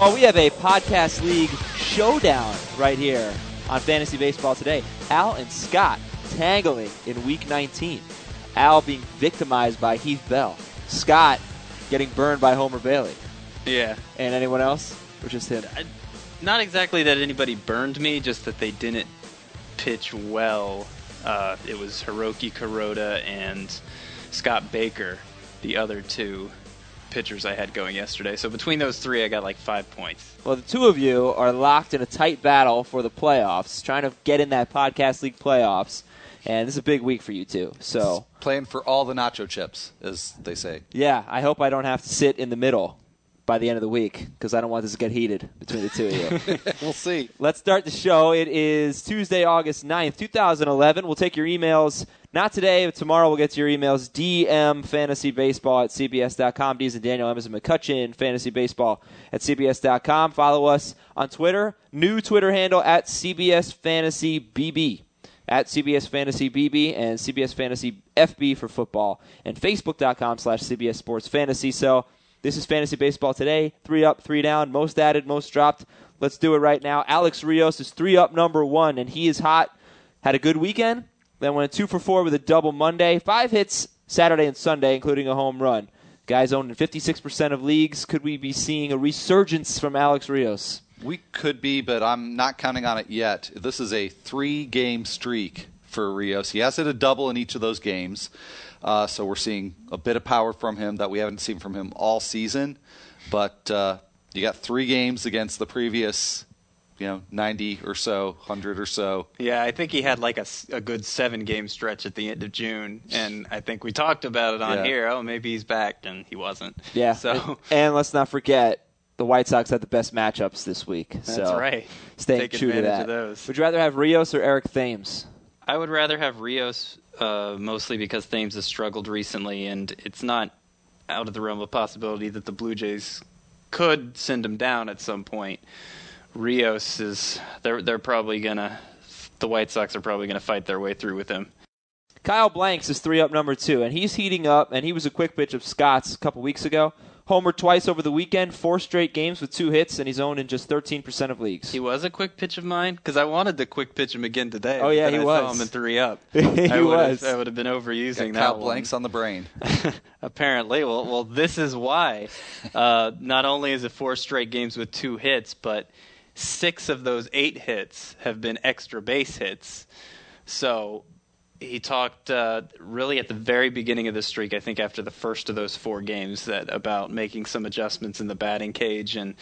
Well, we have a podcast league showdown right here on Fantasy Baseball today. Al and Scott tangling in Week 19. Al being victimized by Heath Bell. Scott getting burned by Homer Bailey. Yeah. And anyone else? Or just him? I, not exactly that anybody burned me, just that they didn't pitch well. Uh, it was Hiroki Kuroda and Scott Baker, the other two pitchers I had going yesterday. So between those three, I got like five points. Well, the two of you are locked in a tight battle for the playoffs, trying to get in that podcast league playoffs. And this is a big week for you two. So playing for all the nacho chips, as they say. Yeah, I hope I don't have to sit in the middle by the end of the week because I don't want this to get heated between the two of you. we'll see. Let's start the show. It is Tuesday, August 9th, 2011. We'll take your emails. Not today, but tomorrow we'll get to your emails. DM Fantasy Baseball at CBS.com. D's and Daniel Emerson McCutcheon, Fantasy Baseball at CBS.com. Follow us on Twitter. New Twitter handle at CBS Fantasy BB. At CBS Fantasy BB and CBS Fantasy FB for football. And Facebook.com slash CBS Sports Fantasy. So this is Fantasy Baseball today. Three up, three down. Most added, most dropped. Let's do it right now. Alex Rios is three up, number one, and he is hot. Had a good weekend. Then went two for four with a double Monday. Five hits Saturday and Sunday, including a home run. Guys owned in 56% of leagues. Could we be seeing a resurgence from Alex Rios? We could be, but I'm not counting on it yet. This is a three game streak for Rios. He has hit a double in each of those games. Uh, so we're seeing a bit of power from him that we haven't seen from him all season. But uh, you got three games against the previous, you know, 90 or so, 100 or so. Yeah, I think he had like a, a good seven game stretch at the end of June. And I think we talked about it on Yeah. here. Oh, maybe he's back. And he wasn't. Yeah. So And, and let's not forget, the White Sox had the best matchups this week. that's so right. Staying Take true to advantage that. of those. Would you rather have Rios or Eric Thames? I would rather have Rios uh, mostly because Thames has struggled recently, and it's not out of the realm of possibility that the Blue Jays could send him down at some point. Rios is they're they're probably gonna the White Sox are probably gonna fight their way through with him. Kyle Blanks is three up number two, and he's heating up, and he was a quick pitch of Scott's a couple weeks ago. Homer twice over the weekend, four straight games with two hits, and he's owned in just 13% of leagues. He was a quick pitch of mine because I wanted to quick pitch him again today. Oh, yeah, he I was. saw him in three up. He I would was. Have, I would have been overusing Got that Kyle one. blanks on the brain. Apparently, well, well, this is why. Uh, not only is it four straight games with two hits, but six of those eight hits have been extra base hits. So he talked uh, really at the very beginning of the streak. I think after the first of those four games, that about making some adjustments in the batting cage, and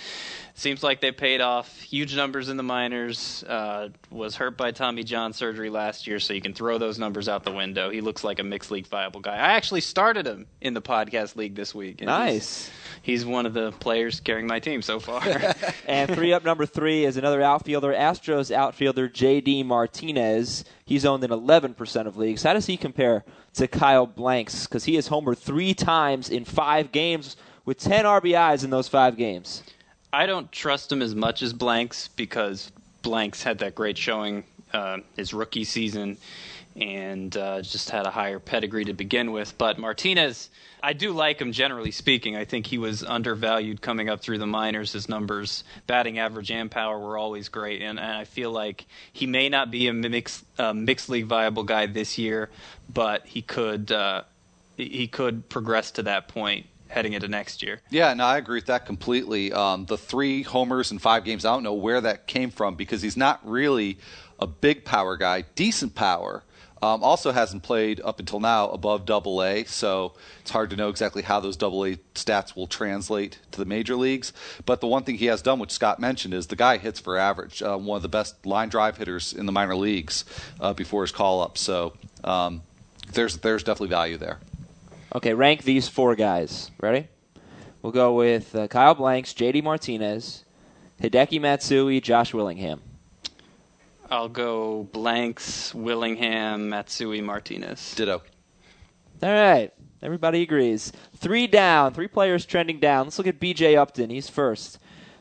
seems like they paid off. Huge numbers in the minors. Uh, was hurt by Tommy John surgery last year, so you can throw those numbers out the window. He looks like a mixed league viable guy. I actually started him in the podcast league this week. and he's- Nice. He's one of the players carrying my team so far. And three up number three is another outfielder, Astros outfielder J.D. Martinez. He's owned in 11% of leagues. How does he compare to Kyle Blanks? Because he has homered three times in five games with 10 RBIs in those five games. I don't trust him as much as Blanks because Blanks had that great showing uh, his rookie season and uh, just had a higher pedigree to begin with. But Martinez, I do like him generally speaking. I think he was undervalued coming up through the minors. His numbers, batting average and power, were always great, and, and I feel like he may not be a mixed uh, mixed league viable guy this year, but he could uh, he could progress to that point heading into next year. Yeah, no, I agree with that completely. Um, the three homers in five games, I don't know where that came from because he's not really a big power guy. Decent power. Um, also hasn't played up until now above Double A, so it's hard to know exactly how those Double A stats will translate to the major leagues. But the one thing he has done, which Scott mentioned, is the guy hits for average. Uh, one of the best line drive hitters in the minor leagues uh, before his call up. So um, there's there's definitely value there. Okay, rank these four guys. Ready? We'll go with uh, Kyle Blanks, J.D. Martinez, Hideki Matsui, Josh Willingham. I'll go Blanks, Willingham, Matsui, Martinez. Ditto. All right. Everybody agrees. Three down, three players trending down. Let's look at BJ Upton. He's first.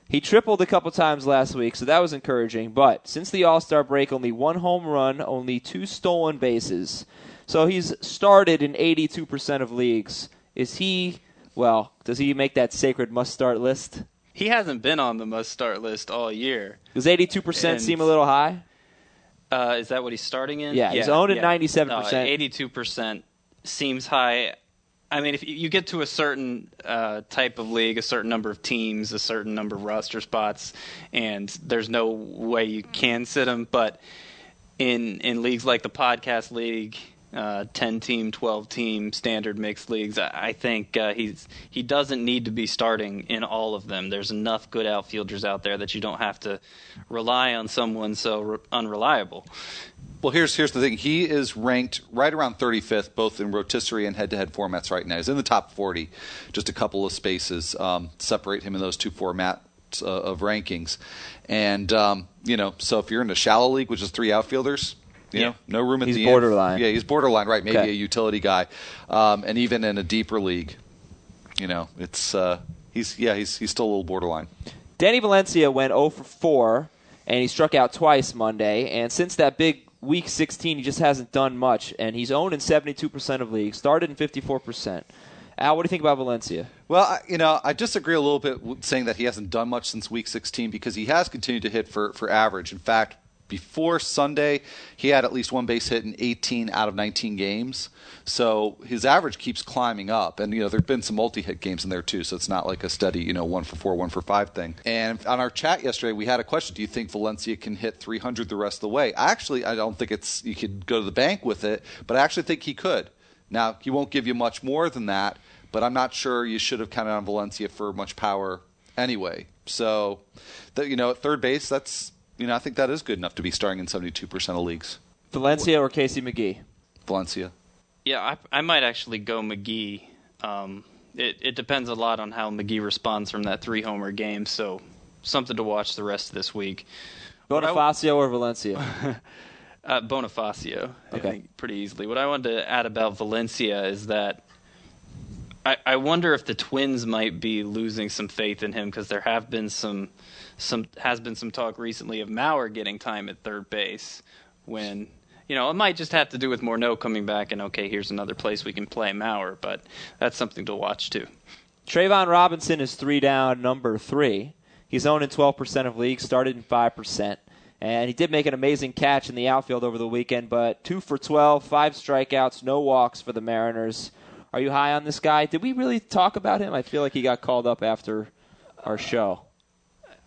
He tripled a couple times last week, so that was encouraging. But since the All Star break, only one home run, only two stolen bases. So he's started in 82% of leagues. Is he, well, does he make that sacred must start list? he hasn't been on the must start list all year. Does 82% And- seem a little high? Uh, is that what he's starting in? Yeah, he's owned at 97%. No, Eighty-two percent seems high. I mean, if you- you get to a certain uh, type of league, a certain number of teams, a certain number of roster spots, and there's no way you can sit him. But in in leagues like the podcast league, uh, ten team, twelve team, standard mixed leagues, I, I think uh, he's he doesn't need to be starting in all of them. There's enough good outfielders out there that you don't have to rely on someone so re- unreliable. Well, here's here's the thing. He is ranked right around 35th, both in rotisserie and head-to-head formats right now. He's in the top 40, just a couple of spaces um, separate him in those two formats uh, of rankings. And um, you know, so if you're in a shallow league, which is three outfielders, you Yeah. know, no room at He's the borderline. End. Yeah, he's borderline, right? Maybe Okay. a utility guy, um, and even in a deeper league, you know, it's uh, he's yeah, he's he's still a little borderline. Danny Valencia went 0 for 4, and he struck out twice Monday. And since that big week 16, he just hasn't done much. And he's owned in 72% of leagues, started in 54%. Al, what do you think about Valencia? Well, you know, I disagree a little bit saying that he hasn't done much since Week 16 because he has continued to hit for, for average. In fact, before Sunday, he had at least one base hit in 18 out of 19 games. So his average keeps climbing up. And, you know, there have been some multi hit games in there, too. So it's not like a steady, you know, one for four, one for five thing. And on our chat yesterday, we had a question Do you think Valencia can hit 300 the rest of the way? I actually, I don't think it's, you could go to the bank with it, but I actually think he could. Now, he won't give you much more than that, but I'm not sure you should have counted on Valencia for much power anyway. So, you know, at third base, that's, you know, I think that is good enough to be starting in 72% of leagues. Valencia or Casey McGehee? Valencia. Yeah, I, I might actually go McGehee. Um, it, it depends a lot on how McGehee responds from that three homer game, so something to watch the rest of this week. What I- Bonifacio or Valencia? Uh, Bonifacio, Okay. I think, pretty easily. What I wanted to add about Valencia is that I, I wonder if the Twins might be losing some faith in him because there have been some, some has been some talk recently of Mauer getting time at third base when. You know, it might just have to do with Morneau coming back and okay, here's another place we can play Mauer, but that's something to watch too. Trayvon Robinson is three down, number three. He's owned in 12% of leagues, started in 5%. And he did make an amazing catch in the outfield over the weekend, but two for 12, five strikeouts, no walks for the Mariners. Are you high on this guy? Did we really talk about him? I feel like he got called up after our show.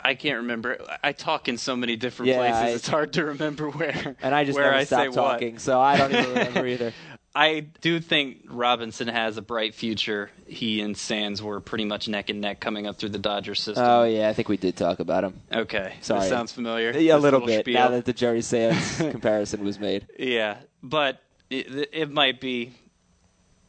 I can't remember. I talk in so many different Yeah, places; I- it's hard to remember where. And I just where never I say stopped what. talking, so I don't even remember either. I do think Robinson has a bright future. He and Sands were pretty much neck and neck coming up through the Dodger system. Oh, yeah, I think we did talk about him. Okay, Sorry. that sounds familiar. Yeah, a This little bit, spiel. now that the Jerry Sands comparison was made. Yeah, but it, it might be.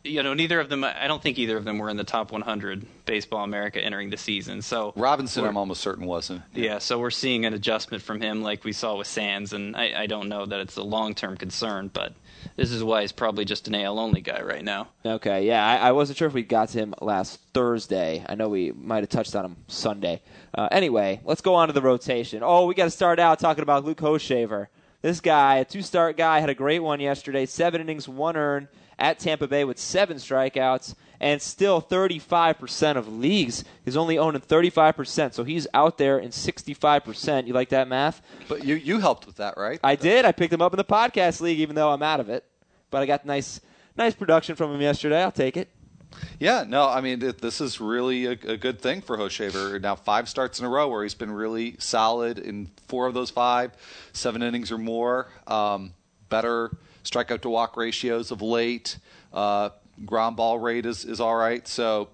You know, neither of them. I don't think either of them were in the top 100 Baseball America entering the season. So Robinson, I'm almost certain wasn't. Yeah, so we're seeing an adjustment from him like we saw with Sands, and I, I don't know that it's a long term concern, but this is why he's probably just an AL only guy right now. Okay, yeah, I, I wasn't sure if we got to him last Thursday. I know we might have touched on him Sunday. Uh, anyway, let's go on to the rotation. Oh, we got to start out talking about Luke Hochevar. This guy, a two-start guy, had a great one yesterday. Seven innings, one earned at Tampa Bay with seven strikeouts, and still 35% of leagues is only owned in 35%. So he's out there in 65%. You like that math? But you, you helped with that, right? I did. I picked him up in the podcast league, even though I'm out of it. But I got nice, nice production from him yesterday. I'll take it. Yeah, no, I mean th- this is really a, a good thing for Hochevar. Now five starts in a row where he's been really solid in four of those five, seven innings or more. Um, better strikeout to walk ratios of late. Uh, ground ball rate is, is all right. So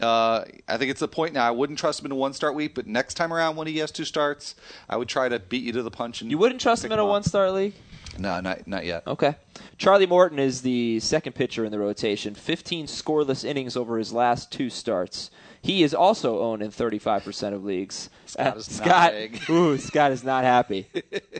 uh, I think it's a point now. I wouldn't trust him in a one start week, but next time around when he has two starts, I would try to beat you to the punch. And You wouldn't trust him in a one start league? No, not not yet. Okay. Charlie Morton is the second pitcher in the rotation. 15 scoreless innings over his last two starts. He is also owned in 35% of leagues. Scott is not Scott, big. ooh, Scott is not happy.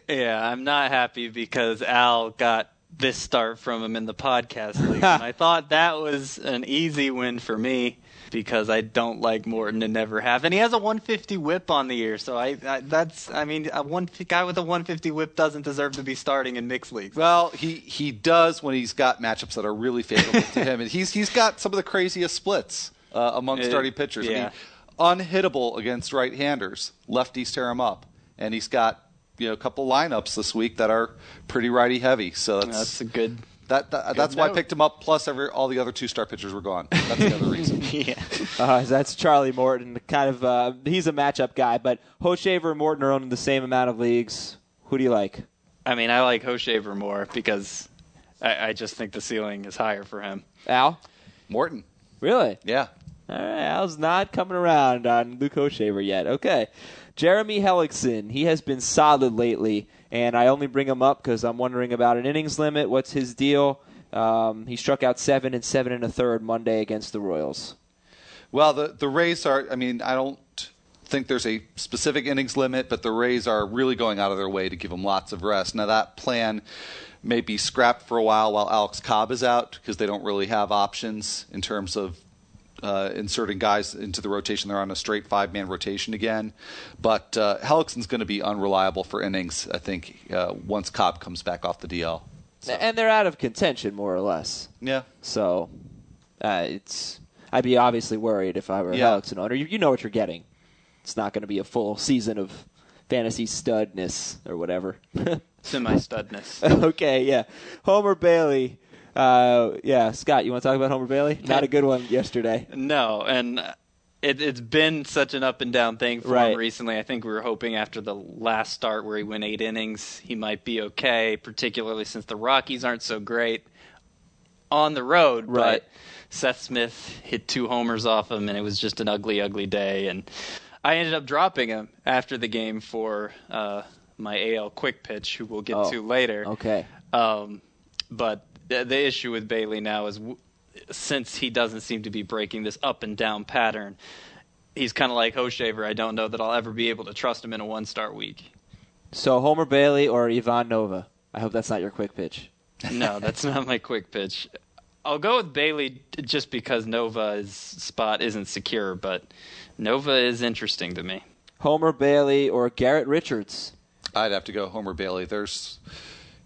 Yeah, I'm not happy because Al got this start from him in the podcast league. and I thought that was an easy win for me because I don't like Morton to never have. And he has a 150 whip on the year, so I, I that's I mean a one guy with a 150 whip doesn't deserve to be starting in mixed leagues. Well, he, he does when he's got matchups that are really favorable to him, and he's he's got some of the craziest splits uh, among starting pitchers. I mean, unhittable against right-handers. Lefties tear him up, and he's got you know a couple lineups this week that are pretty righty heavy. So that's, That's a good. that, that that's why I picked him up. Plus, every all the other two-star pitchers were gone. That's the other reason. Yeah. Uh, that's Charlie Morton. Kind of, uh, he's a matchup guy, but Hochevar and Morton are owned in the same amount of leagues. Who do you like? I mean, I like Hochevar more because I, I just think the ceiling is higher for him. Al? Morton, Really? yeah. All right, Al's not coming around on Luke Hochevar yet. Okay. Jeremy Hellickson, he has been solid lately, and I only bring him up because I'm wondering about an innings limit. What's his deal? Um, he struck out seven and seven and a third Monday against the Royals. Well, the the Rays are. I mean, I don't think there's a specific innings limit, but the Rays are really going out of their way to give him lots of rest. Now that plan may be scrapped for a while while Alex Cobb is out because they don't really have options in terms of uh, inserting guys into the rotation. They're on a straight five man rotation again. But uh, Hellickson's going to be unreliable for innings. I think uh, once Cobb comes back off the DL. So, And they're out of contention, more or less. yeah. So uh, it's I'd be obviously worried if I were a Yeah. Hellickson owner. You, you know what you're getting. It's not going to be a full season of fantasy studness or whatever. Semi studness. okay, yeah. Homer Bailey. Uh, yeah, Scott, you want to talk about Homer Bailey? Not a good one yesterday. No, and it, it's been such an up and down thing for Right. him recently. I think we were hoping after the last start where he went eight innings, he might be okay, particularly since the Rockies aren't so great on the road. Right. But Seth Smith hit two homers off him, and it was just an ugly, ugly day. And I ended up dropping him after the game for uh, my AL quick pitch, who we'll get Oh, to later. Okay. Um, but the, the issue with Bailey now is w- since he doesn't seem to be breaking this up and down pattern, he's kind of like oh, Hochevar. I don't know that I'll ever be able to trust him in a one star week. So Homer Bailey or Ivan Nova? I hope that's not your quick pitch. No, that's not my quick pitch. I'll go with Bailey just because Nova's spot isn't secure, but Nova is interesting to me. Homer Bailey or Garrett Richards? I'd have to go Homer Bailey. There's,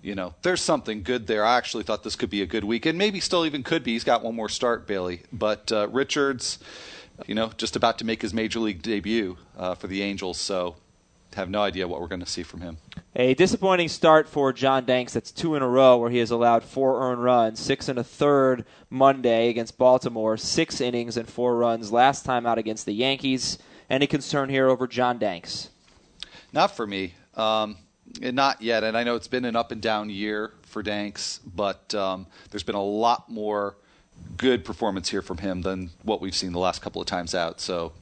you know, there's something good there. I actually thought this could be a good week, and maybe still even could be. He's got one more start, Bailey. But uh, Richards, you know, just about to make his major league debut uh, for the Angels, so have no idea what we're going to see from him. A disappointing start for John Danks. That's two in a row where he has allowed four earned runs. Six and a third Monday against Baltimore. Six innings and four runs last time out against the Yankees. Any concern here over John Danks? Not for me. Um, not yet. And I know it's been an up and down year for Danks, but um, there's been a lot more good performance here from him than what we've seen the last couple of times out. So,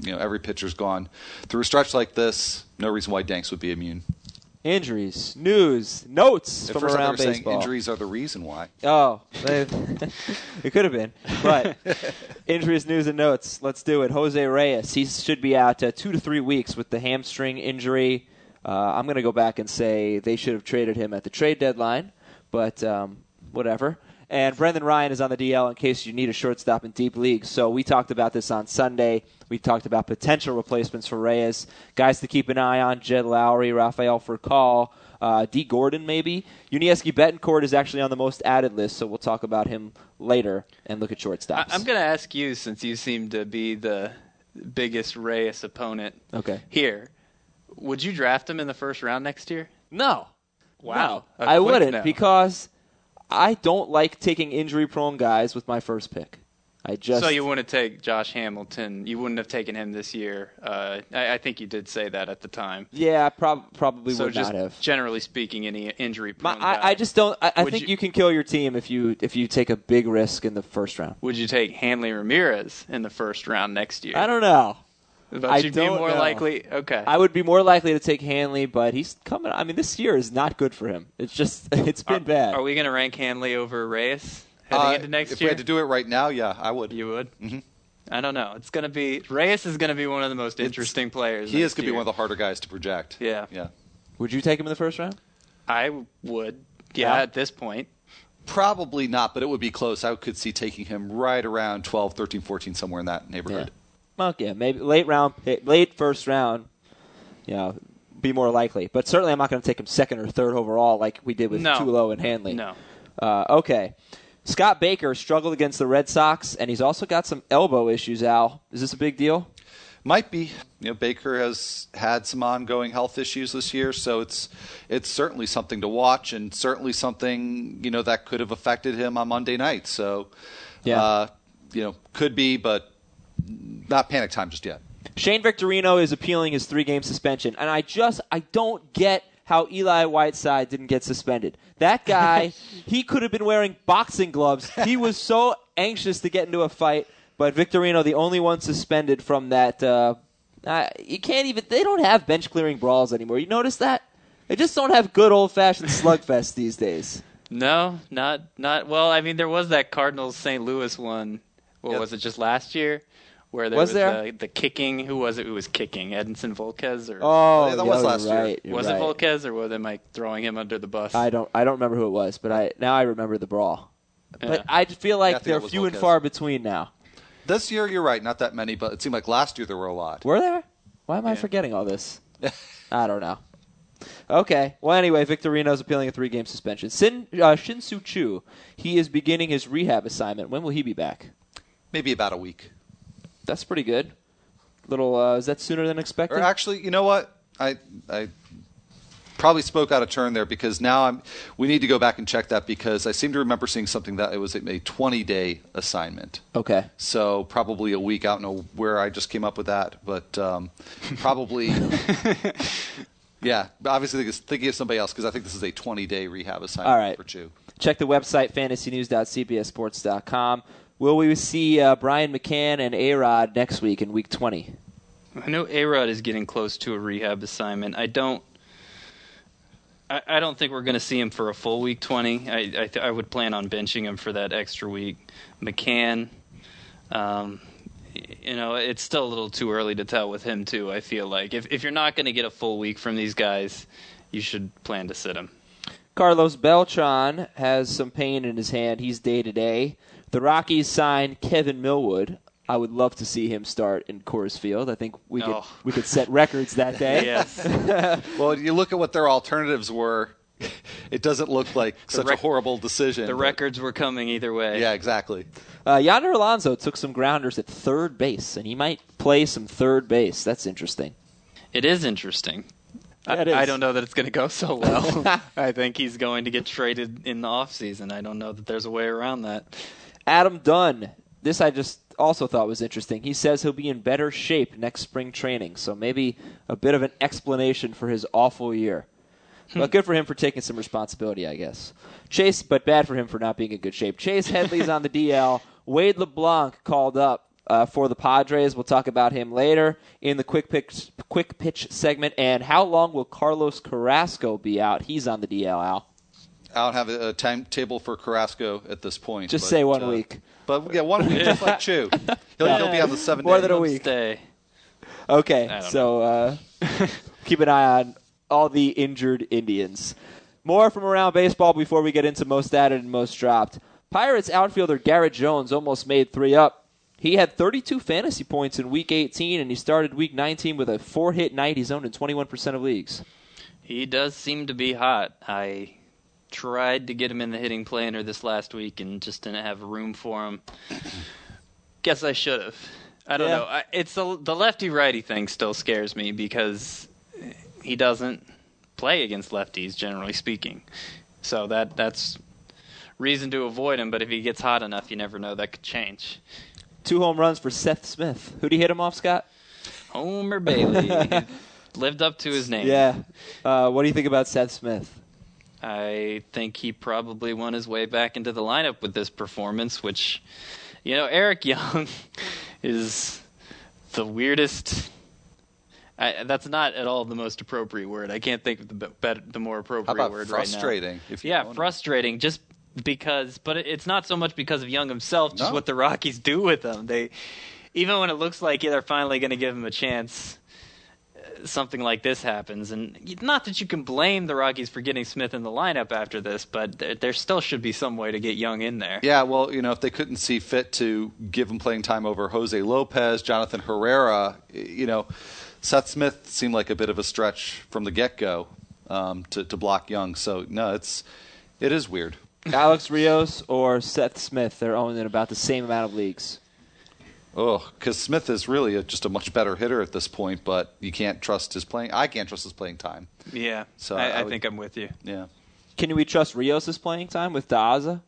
you know, every pitcher's gone through a stretch like this. No reason why Danks would be immune. Injuries, news, notes At from first, around baseball. injuries are the reason why. Oh, it could have been. But injuries, news, and notes. Let's do it. Jose Reyes. He should be out uh, two to three weeks with the hamstring injury. Uh, I'm going to go back and say they should have traded him at the trade deadline, but um, whatever. And Brendan Ryan is on the DL in case you need a shortstop in deep leagues. So we talked about this on Sunday. We talked about potential replacements for Reyes. Guys to keep an eye on: Jed Lowrie, Rafael Furcal, uh, Dee Gordon, maybe. Yuniesky Betancourt is actually on the most added list, so we'll talk about him later and look at shortstops. I, I'm going to ask you, since you seem to be the biggest Reyes opponent Okay. here, would you draft him in the first round next year? No. Wow. No. A I quick wouldn't no. because I don't like taking injury prone guys with my first pick. I just So you wouldn't take Josh Hamilton. You wouldn't have taken him this year. Uh, I, I think you did say that at the time. Yeah, I prob- probably so would just not have. generally speaking, any injury My, prone I, I just don't. I, I think you- you, can kill your team if you if you take a big risk in the first round. Would you take Hanley Ramirez in the first round next year? I don't know. But I you'd be don't more know. likely. Okay. I would be more likely to take Hanley, but he's coming. I mean, this year is not good for him. It's just it's been are, bad. Are we going to rank Hanley over Reyes heading Uh, into next if year? If we had to do it right now, yeah, I would. you would. Mm-hmm. I don't know. It's going to be Reyes is going to be one of the most interesting players. He is going to be one of the harder guys to project. Yeah. Yeah. Would you take him in the first round? I would. Yeah, Yeah. at this point. Probably not, but it would be close. I could see taking him right around 12, 13, 14, somewhere in that neighborhood. Well, yeah, maybe late round, late first round. You know, be more likely. But certainly, I'm not going to take him second or third overall like we did with No. Tulo and Hanley. No. Uh, okay. Scott Baker struggled against the Red Sox, and he's also got some elbow issues. Al, is this a big deal? Might be. You know, Baker has had some ongoing health issues this year, so it's it's certainly something to watch, and certainly something you know that could have affected him on Monday night. So, Yeah. uh, you know, could be, but not panic time just yet. Shane Victorino is appealing his three game suspension, and I just I don't get how Eli Whiteside didn't get suspended. That guy, he could have been wearing boxing gloves. He was so anxious to get into a fight, but Victorino, the only one suspended from that. Uh, uh, you can't even. They don't have bench clearing brawls anymore. You notice that? They just don't have good old fashioned slugfest these days. No, not not. Well, I mean, there was that Cardinals St. Louis one. What Yeah. was it? Just last year, where there Was was, there? The, the kicking. Who was it? Who was kicking? Edinson Volquez or Oh, yeah, that was you're last year. right, was right. it Volquez or was it Mike throwing him under the bus? I don't. I don't remember who it was, but I now I remember the brawl. Yeah. But I feel Yeah, I like they're that was few and far between now. This year, you're right, not that many, but it seemed like last year there were a lot. Were there? Why am I forgetting all this? I don't know. Okay. Well, anyway, Victorino's appealing a three-game suspension. Sin, uh, Shin-Soo Choo, he is beginning his rehab assignment. When will he be back? Maybe about a week. That's pretty good. Little. Uh, is that sooner than expected? Or actually, you know what? I I probably spoke out of turn there because now I'm. We need to go back and check that because I seem to remember seeing something that it was a 20 day assignment. okay. So probably a week. I don't know where I just came up with that, but um, probably. yeah, obviously thinking of somebody else because I think this is a 20 day rehab assignment All right. for Choo. Check the website fantasynews.cbsports.com. Will we see uh, Brian McCann and A Rod next week in Week 20? I know Arod is getting close to a rehab assignment. I don't. I, I don't think we're going to see him for a full week twenty. I I, th- I would plan on benching him for that extra week. McCann, um, you know, it's still a little too early to tell with him too. I feel like if if you're not going to get a full week from these guys, you should plan to sit him. Carlos Beltran has some pain in his hand. He's day to day. The Rockies signed Kevin Millwood. I would love to see him start in Coors Field. I think we could Oh. we could set records that day. Yes. Well, you look at what their alternatives were. It doesn't look like such rec- a horrible decision. The but- records were coming either way. Yeah, exactly. Uh, Yonder Alonso took some grounders at third base, and he might play some third base. That's interesting. It is interesting. Yeah, I, it is. I don't know that it's going to go so well. I think he's going to get traded in the offseason. I don't know that there's a way around that. Adam Dunn. This I just also thought was interesting. He says he'll be in better shape next spring training, so maybe a bit of an explanation for his awful year. But good for him for taking some responsibility, I guess. Chase, but bad for him for not being in good shape. Chase Headley's on the DL. Wade LeBlanc called up uh, for the Padres. We'll talk about him later in the quick pitch, quick pitch segment. And how long will Carlos Carrasco be out? He's on the DL, Al. I don't have a, a timetable for Carrasco at this point. Just but, say one uh, week. But yeah, one week, just like Choo. He'll, he'll be on the seven More day. than a week. Stay. Okay, so uh, keep an eye on all the injured Indians. More from around baseball before we get into most added and most dropped. Pirates outfielder Garrett Jones almost made three up. He had 32 fantasy points in Week 18, and he started Week 19 with a four-hit night. He's owned in 21% of leagues. He does seem to be hot. I tried to get him in the hitting planner this last week and just didn't have room for him. Guess I should have. I don't Yeah. know. I, it's the, the lefty righty thing still scares me because he doesn't play against lefties generally speaking. So that that's reason to avoid him. But if he gets hot enough, you never know that could change. Two home runs for Seth Smith. Who would he hit him off, Scott? Homer Bailey lived up to his name. Yeah. Uh, what do you think about Seth Smith? I think he probably won his way back into the lineup with this performance, which, you know, Eric Young is the weirdest. I, that's not at all the most appropriate word. I can't think of the the more appropriate word frustrating? right now. You Yeah, frustrating. Just because, but it's not so much because of Young himself. Just No. what the Rockies do with him. They, even when it looks like they're finally going to give him a chance, something like this happens. And not that you can blame the Rockies for getting Smith in the lineup after this, but there, there still should be some way to get Young in there. Yeah, well, you know, if they couldn't see fit to give him playing time over Jose Lopez, Jonathan Herrera, you know, Seth Smith seemed like a bit of a stretch from the get go um, to, to block Young. So no, it's it is weird. Alex Rios or Seth Smith? They're owned in about the same amount of leagues. Oh, because Smith is really a, just a much better hitter at this point, but you can't trust his playing. I can't trust his playing time. Yeah, So I, I I, would- think I'm with you. Yeah. Can we trust Rios' playing time with De Aza?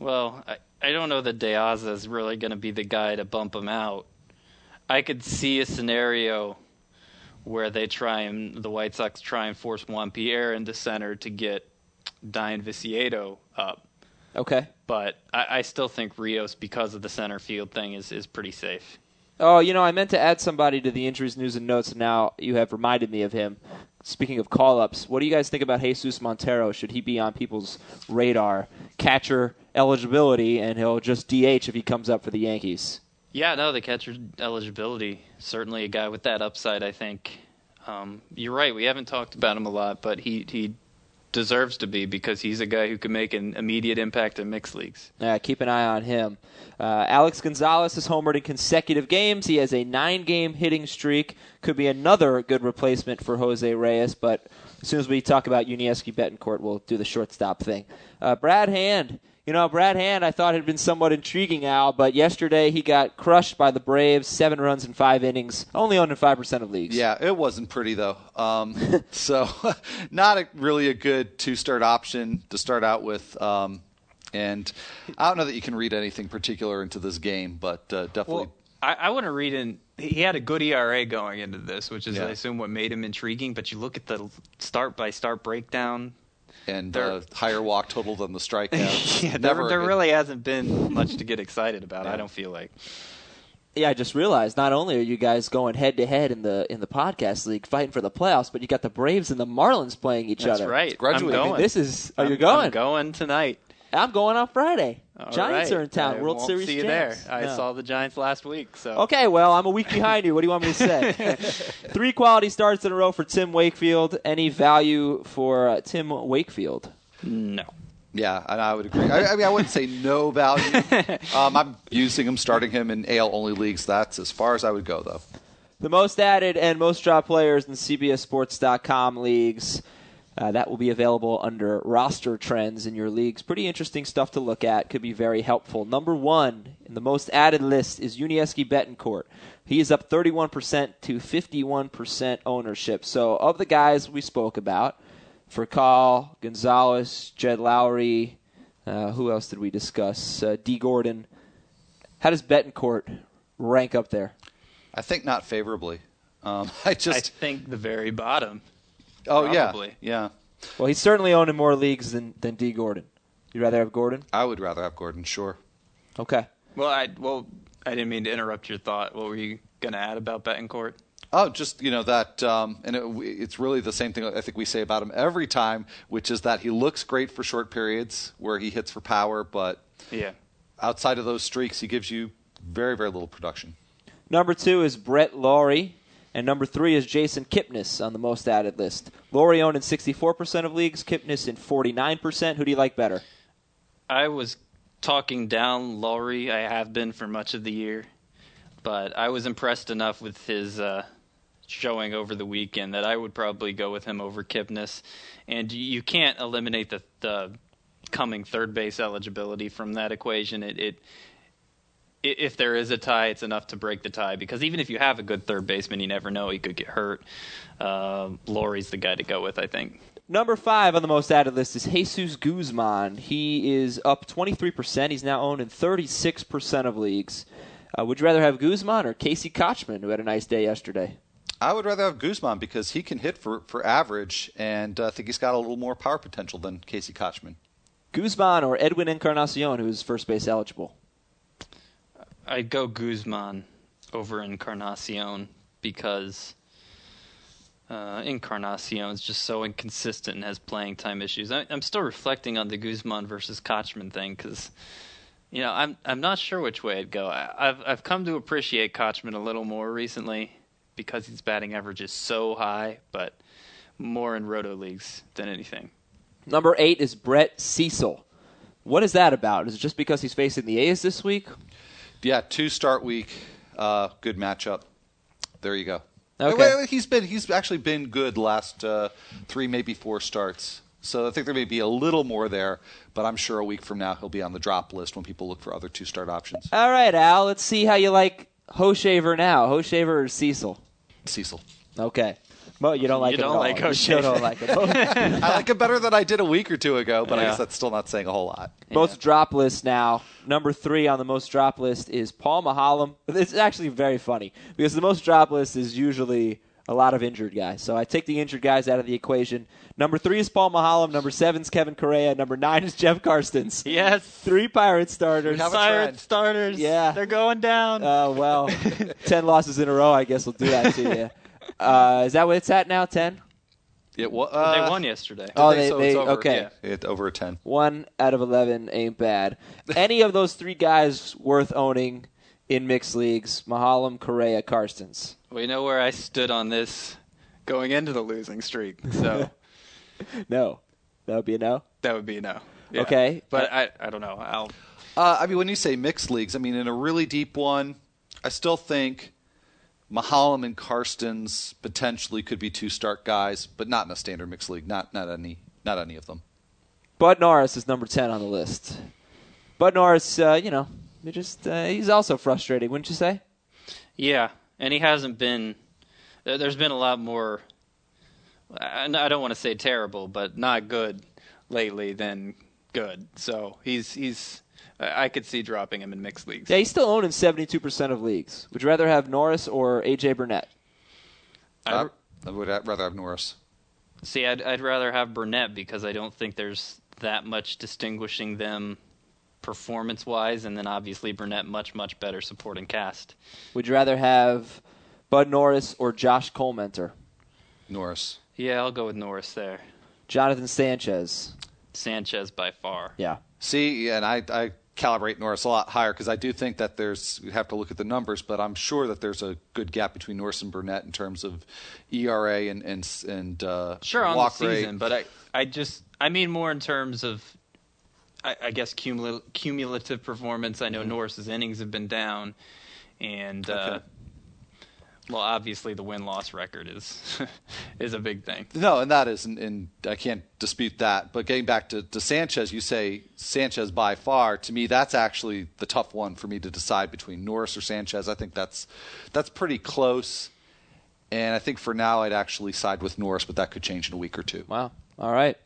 Well, I, I don't know that De Aza is really going to be the guy to bump him out. I could see a scenario where they try and the White Sox try and force Juan Pierre into center to get Dayan Viciedo up. Okay. But I, I still think Rios, because of the center field thing, is, is pretty safe. Oh, you know, I meant to add somebody to the injuries news and notes, and now you have reminded me of him. Speaking of call ups, what do you guys think about Jesus Montero? Should he be on people's radar? Catcher eligibility, and he'll just DH if he comes up for the Yankees. Yeah, no, the catcher eligibility certainly a guy with that upside. I think um, you're right. We haven't talked about him a lot, but he he deserves to be because he's a guy who can make an immediate impact in mixed leagues. Uh, keep an eye on him. Uh, Alex Gonzalez has homered in consecutive games. He has a nine game hitting streak. Could be another good replacement for Jose Reyes, but as soon as we talk about Yuniesky Betancourt, we'll do the shortstop thing. Uh, Brad Hand. You know, Brad Hand, I thought had been somewhat intriguing, Al, but yesterday he got crushed by the Braves, seven runs in five innings, only owned in 5% of leagues. Yeah, it wasn't pretty though. Um, so, not a, really a good two-start option to start out with. Um, and I don't know that you can read anything particular into this game, but uh, definitely. Well, I, I want to read in. He had a good ERA going into this, which is, Yeah. I assume, what made him intriguing. But you look at the start by start breakdown. And they're- uh, higher walk total than the strikeout. Yeah, Never there, there really hasn't been much to get excited about. Yeah. I don't feel like. Yeah, I just realized not only are you guys going head to head in the in the podcast league fighting for the playoffs, but you got the Braves and the Marlins playing each That's other. That's right. graduating. I'm going. This is. Are I'm- you going? I'm going tonight. I'm going on Friday. All Giants right. are in town. I World won't Series See you champs. there. I Yeah. saw the Giants last week. So Okay, well, I'm a week behind you. What do you want me to say? Three quality starts in a row for Tim Wakefield. Any value for uh, Tim Wakefield? no. Yeah, and I would agree. I, I mean, I wouldn't say no value. um, I'm using him, starting him in AL only leagues. That's as far as I would go, though. The most added and most dropped players in CBSSports.com leagues. Uh, that will be available under roster trends in your leagues. Pretty interesting stuff to look at. Could be very helpful. Number one in the most added list is Yuniesky Betancourt. He is up 31% to 51% ownership. So, of the guys we spoke about, Furcal, Gonzalez, Jed Lowrie, uh, who else did we discuss? Uh, Dee Gordon. How does Betancourt rank up there? I think not favorably. Um, I I think the very bottom. Oh probably. yeah, yeah. Well, he's certainly owned in more leagues than, than Dee Gordon. You'd rather have Gordon? I would rather have Gordon. Sure. Okay. Well, I well, I didn't mean to interrupt your thought. What were you going to add about Betancourt? Oh, just you know that, um, and it, it's really the same thing I think we say about him every time, which is that he looks great for short periods where he hits for power, but Yeah. outside of those streaks, he gives you very, very little production. Number two is Brett Lawrie. And number three is Jason Kipnis on the most added list. Owned in 64% of leagues, Kipnis in 49%. Who do you like better? I was talking down Lawrie. I have been for much of the year, but I was impressed enough with his uh, showing over the weekend that I would probably go with him over Kipnis. And you- can't eliminate the, the coming third base eligibility from that equation. It, it if there is a tie, it's enough to break the tie because even if you have a good third baseman, you never know he could get hurt. Uh, Lawrie's the guy to go with, I think. Number five on the most added list is Jesus Guzman. He is up 23%. He's now owned in 36% of leagues. Uh, would you rather have Guzman or Casey Kotchman, who had a nice day yesterday? I would rather have Guzman because he can hit for, for average, and uh, I think he's got a little more power potential than Casey Kotchman. Guzman or Edwin Encarnacion, who is first base eligible? I'd go Guzman over Encarnacion because uh, Encarnacion is just so inconsistent and has playing time issues. I, I'm still reflecting on the Guzman versus Kotchman thing because, you know, I'm I'm not sure which way I'd go. I, I've I've come to appreciate Kotchman a little more recently because his batting average is so high, but more in roto leagues than anything. Number eight is Brett Cecil. What is that about? Is it just because he's facing the A's this week? Yeah, two start week, uh, good matchup. There you go. Okay. He's been he's actually been good last uh, three maybe four starts. So I think there may be a little more there, but I'm sure a week from now he'll be on the drop list when people look for other two start options. All right, Al. Let's see how you like Hochevar now. Hochevar or Cecil? Cecil. Okay. Well, you don't like You him don't at all. like You still Hochevar. don't like him. I like it better than I did a week or two ago, but I guess that's still not saying a whole lot. Most drop list now. Number three on the most drop list is Paul Maholm. It's actually very funny because the most drop list is usually a lot of injured guys. So I take the injured guys out of the equation. Number three is Paul Maholm. Number seven is Kevin Correia. Number nine is Jeff Karstens. Yes. Three Pirate starters. have a Pirate starters. Yeah. They're going down. Uh, well, ten losses in a row. I guess will do that to you. Uh, is that what it's at now? Ten. It wa- uh, they won yesterday. Oh, did they- so they- it's over, okay. yeah, it, over a 10. One out of eleven ain't bad. Any of those three guys worth owning in mixed leagues? Maholm, Correia, Karstens. We know where I stood on this going into the losing streak, so No, that would be a no. that would be a no. Yeah. Okay. but I I don't know. I'll Uh, I mean, when you say mixed leagues, I mean, in a really deep one, I still think Maholm and Karstens potentially could be two start guys, but not in a standard mixed league. Not not any not any of them. Bud Norris is number ten on the list. Bud Norris, uh, you know, just uh, he's also frustrating, wouldn't you say? Yeah, and he hasn't been. there- There's been a lot more. I I don't want to say terrible, but not good lately than good. So he's he's. I I could see dropping him in mixed leagues. Yeah, he's still owned in seventy-two percent of leagues. Would you rather have Norris or AJ Burnett? I, I, I would rather have Norris. see, I'd I'd rather have Burnett because I don't think there's that much distinguishing them performance wise, and then obviously Burnett much much better supporting cast. Would you rather have Bud Norris or Josh Collmenter? Norris. Yeah, I'll go with Norris there. Jonathan Sanchez. Sanchez by far. Yeah. See, and I, I calibrate Norris a lot higher because I do think that there's you have to look at the numbers, but I'm sure that there's a good gap between Norris and Burnett in terms of ERA and and and uh, Sure on the rate. season, but I, I just I mean more in terms of I, I guess cumul- cumulative performance. I know Norris's innings have been down, and uh, Okay. Well, obviously the win loss record is is a big thing. No, and that is, and, and I can't dispute that. But getting back to, to Sanchez, you say Sanchez by far. To me, that's actually the tough one for me to decide between Norris or Sanchez. I think that's that's pretty close. And I think for now, I'd actually side with Norris, but that could change in a week or two. Wow. All right.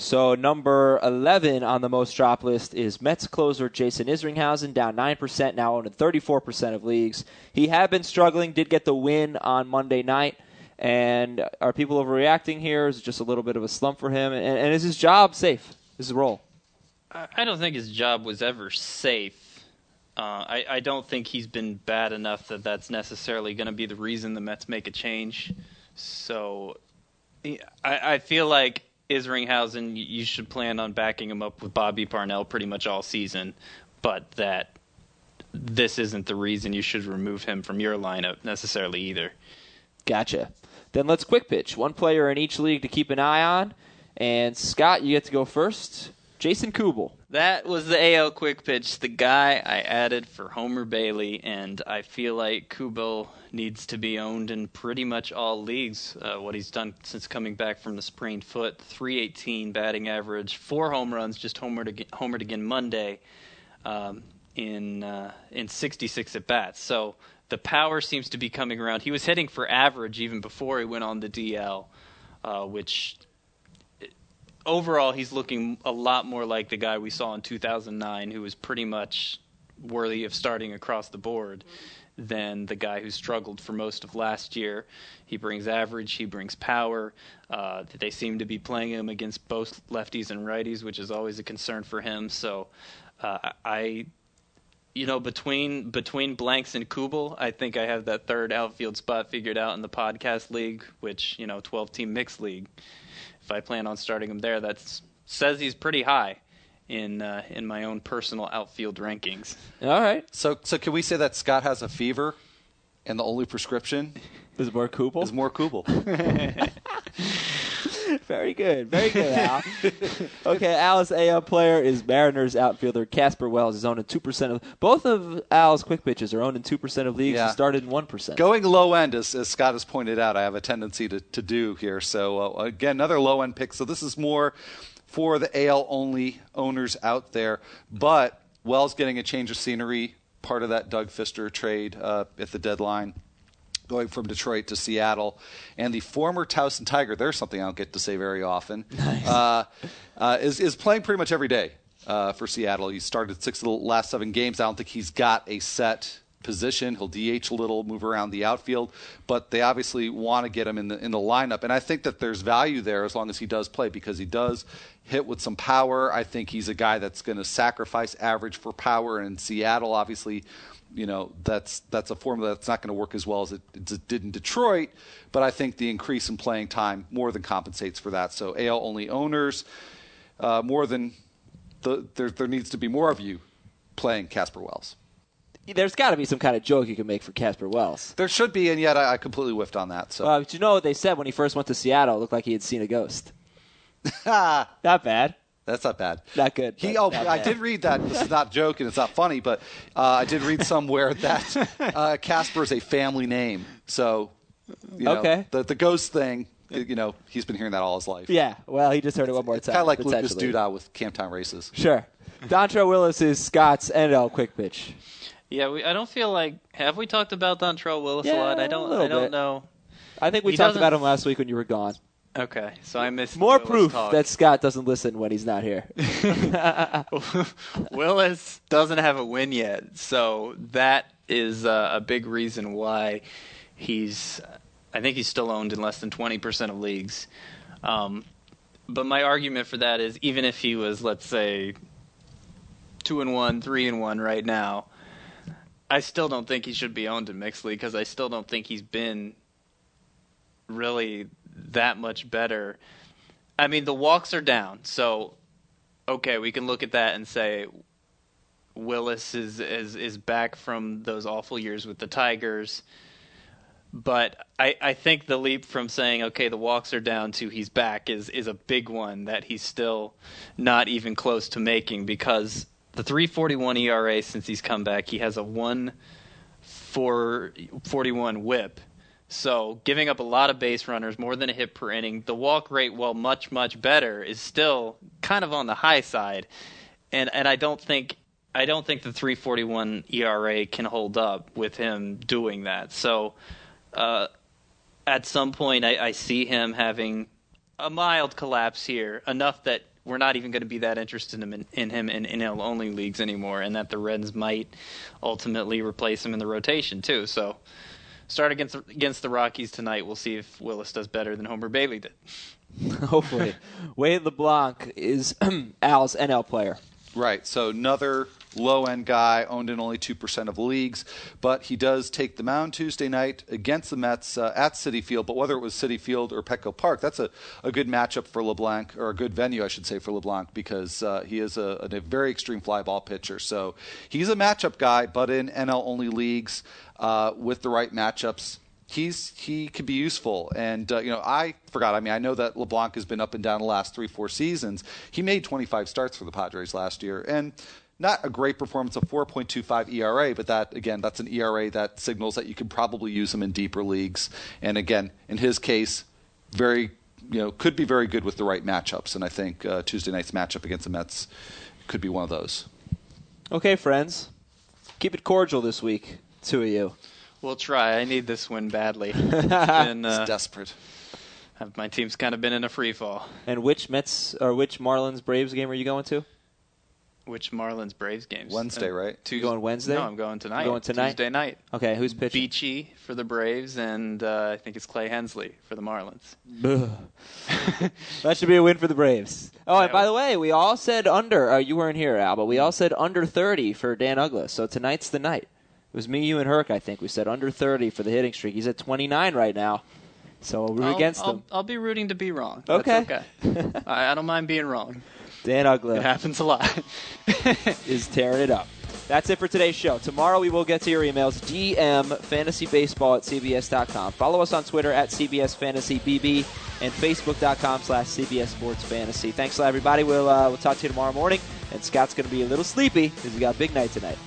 So number 11 on the most drop list is Mets closer Jason Isringhausen, down 9%, now owned in 34% of leagues. He had been struggling, did get the win on Monday night. And are people overreacting here? Is it just a little bit of a slump for him? And, and is his job safe? Is his role? I I don't think his job was ever safe. Uh, I, I don't think he's been bad enough that that's necessarily going to be the reason the Mets make a change. So I, I feel like Isringhausen, you should plan on backing him up with Bobby Parnell pretty much all season, but that this isn't the reason you should remove him from your lineup necessarily either. Gotcha. Then let's quick pitch. One player in each league to keep an eye on. And Scott, you get to go first. Jason Kubel. That was the AL quick pitch, the guy I added for Homer Bailey, and I feel like Kubel needs to be owned in pretty much all leagues. Uh, what he's done since coming back from the sprained foot, 318 batting average, four home runs, just homered again, homered again Monday um, in uh, in 66 at bats. So the power seems to be coming around. He was hitting for average even before he went on the DL, uh, which overall, he's looking a lot more like the guy we saw in 2009, who was pretty much worthy of starting across the board, than the guy who struggled for most of last year. He brings average, he brings power. Uh, they seem to be playing him against both lefties and righties, which is always a concern for him. So, uh, I. You know, between between Blanks and Kubel, I think I have that third outfield spot figured out in the podcast league, which you know, twelve team mixed league if I plan on starting him there, that says he's pretty high in uh, in my own personal outfield rankings. All right. So, so can we say that Scott has a fever, and the only prescription Is more Kubel? is more Kubel? Very good. Very good, Al. okay, Al's AL player is Mariners outfielder Casper Wells is owned in 2% of both of Al's quick pitches are owned in 2% of leagues Yeah. and started in 1%. Going low end, as, as Scott has pointed out, I have a tendency to, to do here. So, uh, again, another low end pick. So, this is more for the AL only owners out there. But Wells getting a change of scenery, part of that Doug Fister trade uh, at the deadline. Going from Detroit to Seattle, and the former Towson Tiger, there's something I don't get to say very often, uh, uh, is, is playing pretty much every day uh, for Seattle. He started six of the last seven games. I don't think he's got a set position. He'll DH a little, move around the outfield, but they obviously want to get him in the in the lineup. And I think that there's value there as long as he does play because he does hit with some power. I think he's a guy that's going to sacrifice average for power. And in Seattle, obviously, you know that's that's a formula that's not going to work as well as it, it did in Detroit. But I think the increase in playing time more than compensates for that. So AL only owners, uh, more than the, there there needs to be more of you playing Casper Wells. There's got to be some kind of joke you can make for Casper Wells. There should be, and yet I, I completely whiffed on that. So Uh, you know what they said when he first went to Seattle? It looked like he had seen a ghost. Not bad. That's not bad. Not good. He, oh, not I bad. did read that. This is not a joke and it's not funny, but uh, I did read somewhere that uh, Casper is a family name. So, you know, Okay. the the ghost thing, you know, he's been hearing that all his life. Yeah, well, he just heard it one more time. kind of like Lucas potentially. Duda with Camptown Races. Sure. Dontrelle Willis is Scott's NL quick pitch. Yeah, we, I don't feel like have we talked about Dontrelle Willis Yeah, a lot? I a don't. little I don't bit. know. I think we He talked about him last week when you were gone. Okay, so I missed More proof talk. that Scott doesn't listen when he's not here. Willis doesn't have a win yet, so that is uh, a big reason why he's. I think he's still owned in less than twenty percent of leagues. Um, but my argument for that is, even if he was, let's say, two and one, three and one right now, I still don't think he should be owned in mixed league because I still don't think he's been really that much better. I mean, the walks are down, so okay, we can look at that and say Willis is is is back from those awful years with the Tigers. But I, I think the leap from saying okay the walks are down to he's back is is a big one that he's still not even close to making because the 341 ERA since he's come back he has a 1 41 whip. So giving up a lot of base runners, more than a hit per inning. The walk rate, while much much better, is still kind of on the high side, and and I don't think I don't think the 341 ERA can hold up with him doing that. So uh, at some point, I, I see him having a mild collapse here, enough that we're not even going to be that interested in him in, in him in NL only leagues anymore, and that the Reds might ultimately replace him in the rotation too. So start against against the Rockies tonight. We'll see if Willis does better than Homer Bailey did. Hopefully. Wade LeBlanc is Al's NL player. Right. So another low end guy owned in only 2% of leagues, but he does take the mound Tuesday night against the Mets uh, at Citi Field. But whether it was Citi Field or Petco Park, that's a, a good matchup for LeBlanc, or a good venue, I should say, for LeBlanc, because uh, he is a, a very extreme fly ball pitcher. So he's a matchup guy, but in NL only leagues uh, with the right matchups he's he could be useful. And uh, you know, I forgot. I mean, I know that LeBlanc has been up and down the last three, four seasons. He made 25 starts for the Padres last year, and not a great performance of 4.25 ERA, but that again, that's an ERA that signals that you could probably use him in deeper leagues. And again, in his case, very you know could be very good with the right matchups. And I think uh, Tuesday night's matchup against the Mets could be one of those. Okay, friends. Keep it cordial this week, two of you. We'll try. I need this win badly. It's been, It's uh, desperate. my team's kind of been in a free fall. And which Mets or which Marlins Braves game are you going to? Which Marlins Braves games? Wednesday, right? Tues- going Wednesday? No, I'm going tonight. You're going tonight? Tuesday night. Okay, who's pitching? Beachy for the Braves, and uh, I think it's Clay Hensley for the Marlins. That should be a win for the Braves. Oh, and by the way, we all said under. Uh, you weren't here, Al, but we all said under 30 for Dan Uggla. So tonight's the night. It was me, you, and Herc, I think. We said under 30 for the hitting streak. He's at 29 right now. So we're root I'll, against I'll, him. I'll be rooting to be wrong. Okay. That's okay. I, I don't mind being wrong. Dan It happens a lot. is tearing it up. That's it for today's show. Tomorrow we will get to your emails. DM fantasybaseball at cbs.com. Follow us on Twitter at CBS Fantasy BB and Facebook.com slash CBS Sports Fantasy. Thanks a lot, everybody. We'll, uh, we'll talk to you tomorrow morning. And Scott's going to be a little sleepy because he got a big night tonight.